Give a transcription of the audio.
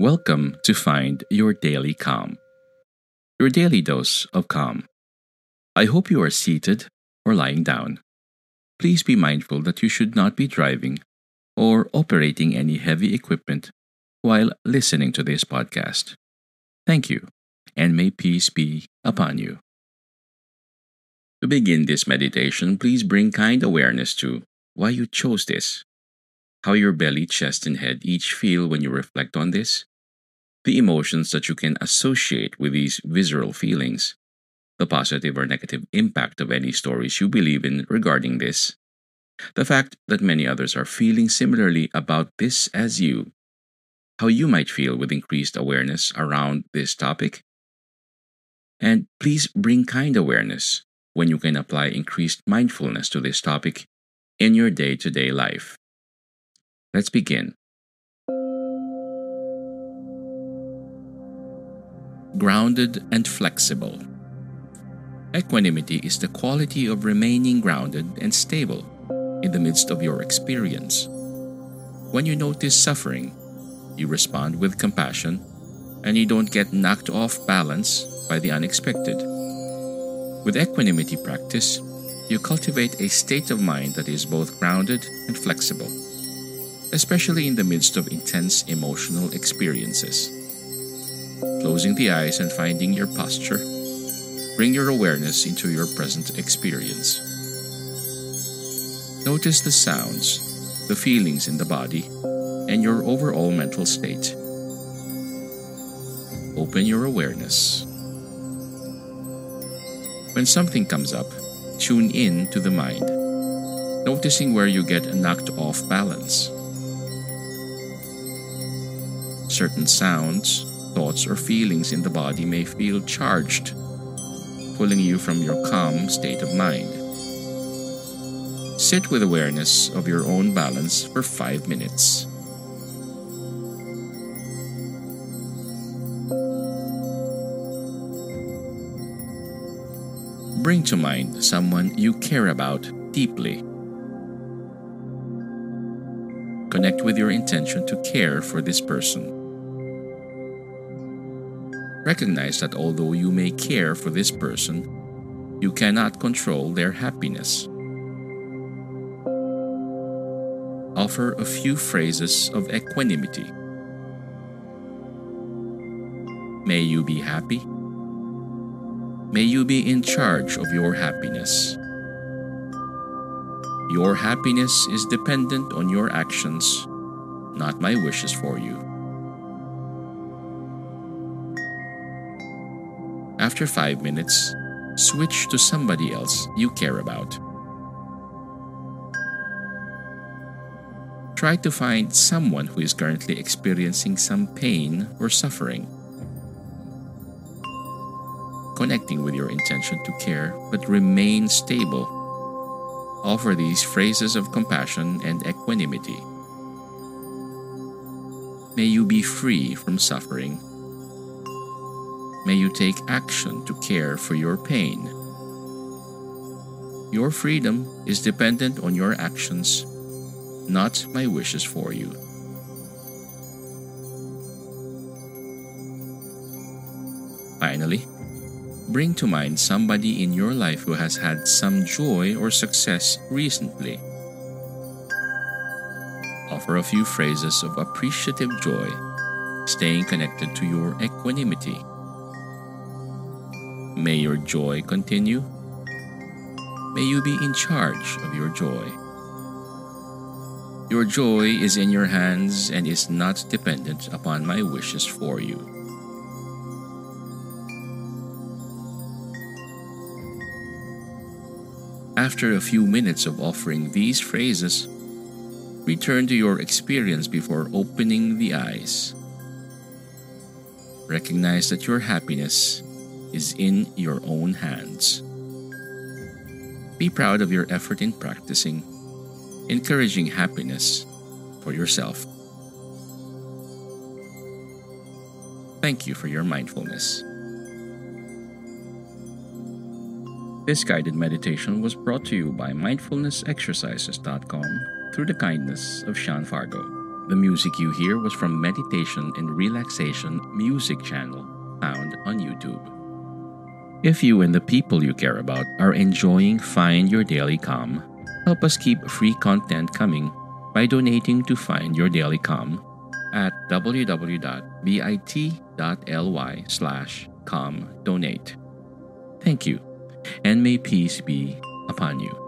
Welcome to Find Your Daily Calm, your daily dose of calm. I hope you are seated or lying down. Please be mindful that you should not be driving or operating any heavy equipment while listening to this podcast. Thank you, and may peace be upon you. To begin this meditation, please bring kind awareness to why you chose this, how your belly, chest, and head each feel when you reflect on this, the emotions that you can associate with these visceral feelings, the positive or negative impact of any stories you believe in regarding this, the fact that many others are feeling similarly about this as you, how you might feel with increased awareness around this topic, and please bring kind awareness when you can apply increased mindfulness to this topic in your day to day life. Let's begin. Grounded and flexible. Equanimity is the quality of remaining grounded and stable in the midst of your experience. When you notice suffering, you respond with compassion and you don't get knocked off balance by the unexpected. With equanimity practice, you cultivate a state of mind that is both grounded and flexible, especially in the midst of intense emotional experiences. Closing the eyes and finding your posture, bring your awareness into your present experience. Notice the sounds, the feelings in the body, and your overall mental state. Open your awareness. When something comes up, tune in to the mind, noticing where you get knocked off balance. Certain sounds, thoughts, or feelings in the body may feel charged, pulling you from your calm state of mind. Sit with awareness of your own balance for five minutes. Bring to mind someone you care about deeply. Connect with your intention to care for this person. Recognize that although you may care for this person, you cannot control their happiness. Offer a few phrases of equanimity. May you be happy. May you be in charge of your happiness. Your happiness is dependent on your actions, not my wishes for you. After five minutes, switch to somebody else you care about. Try to find someone who is currently experiencing some pain or suffering. connecting with your intention to care but remain stable. Offer these phrases of compassion and equanimity. May you be free from suffering. May you take action to care for your pain. Your freedom is dependent on your actions, not my wishes for you. Finally, bring to mind somebody in your life who has had some joy or success recently. Offer a few phrases of appreciative joy, staying connected to your equanimity. May your joy continue. May you be in charge of your joy. Your joy is in your hands and is not dependent upon my wishes for you. After a few minutes of offering these phrases, return to your experience before opening the eyes. Recognize that your happiness is in your own hands. Be proud of your effort in practicing, encouraging happiness for yourself. Thank you for your mindfulness. This guided meditation was brought to you by mindfulnessexercises.com through the kindness of Sean Fargo. The music you hear was from Meditation and Relaxation Music Channel found on YouTube. If you and the people you care about are enjoying Find Your Daily Calm, help us keep free content coming by donating to Find Your Daily Calm at www.bit.ly slash donate. Thank you, and may peace be upon you.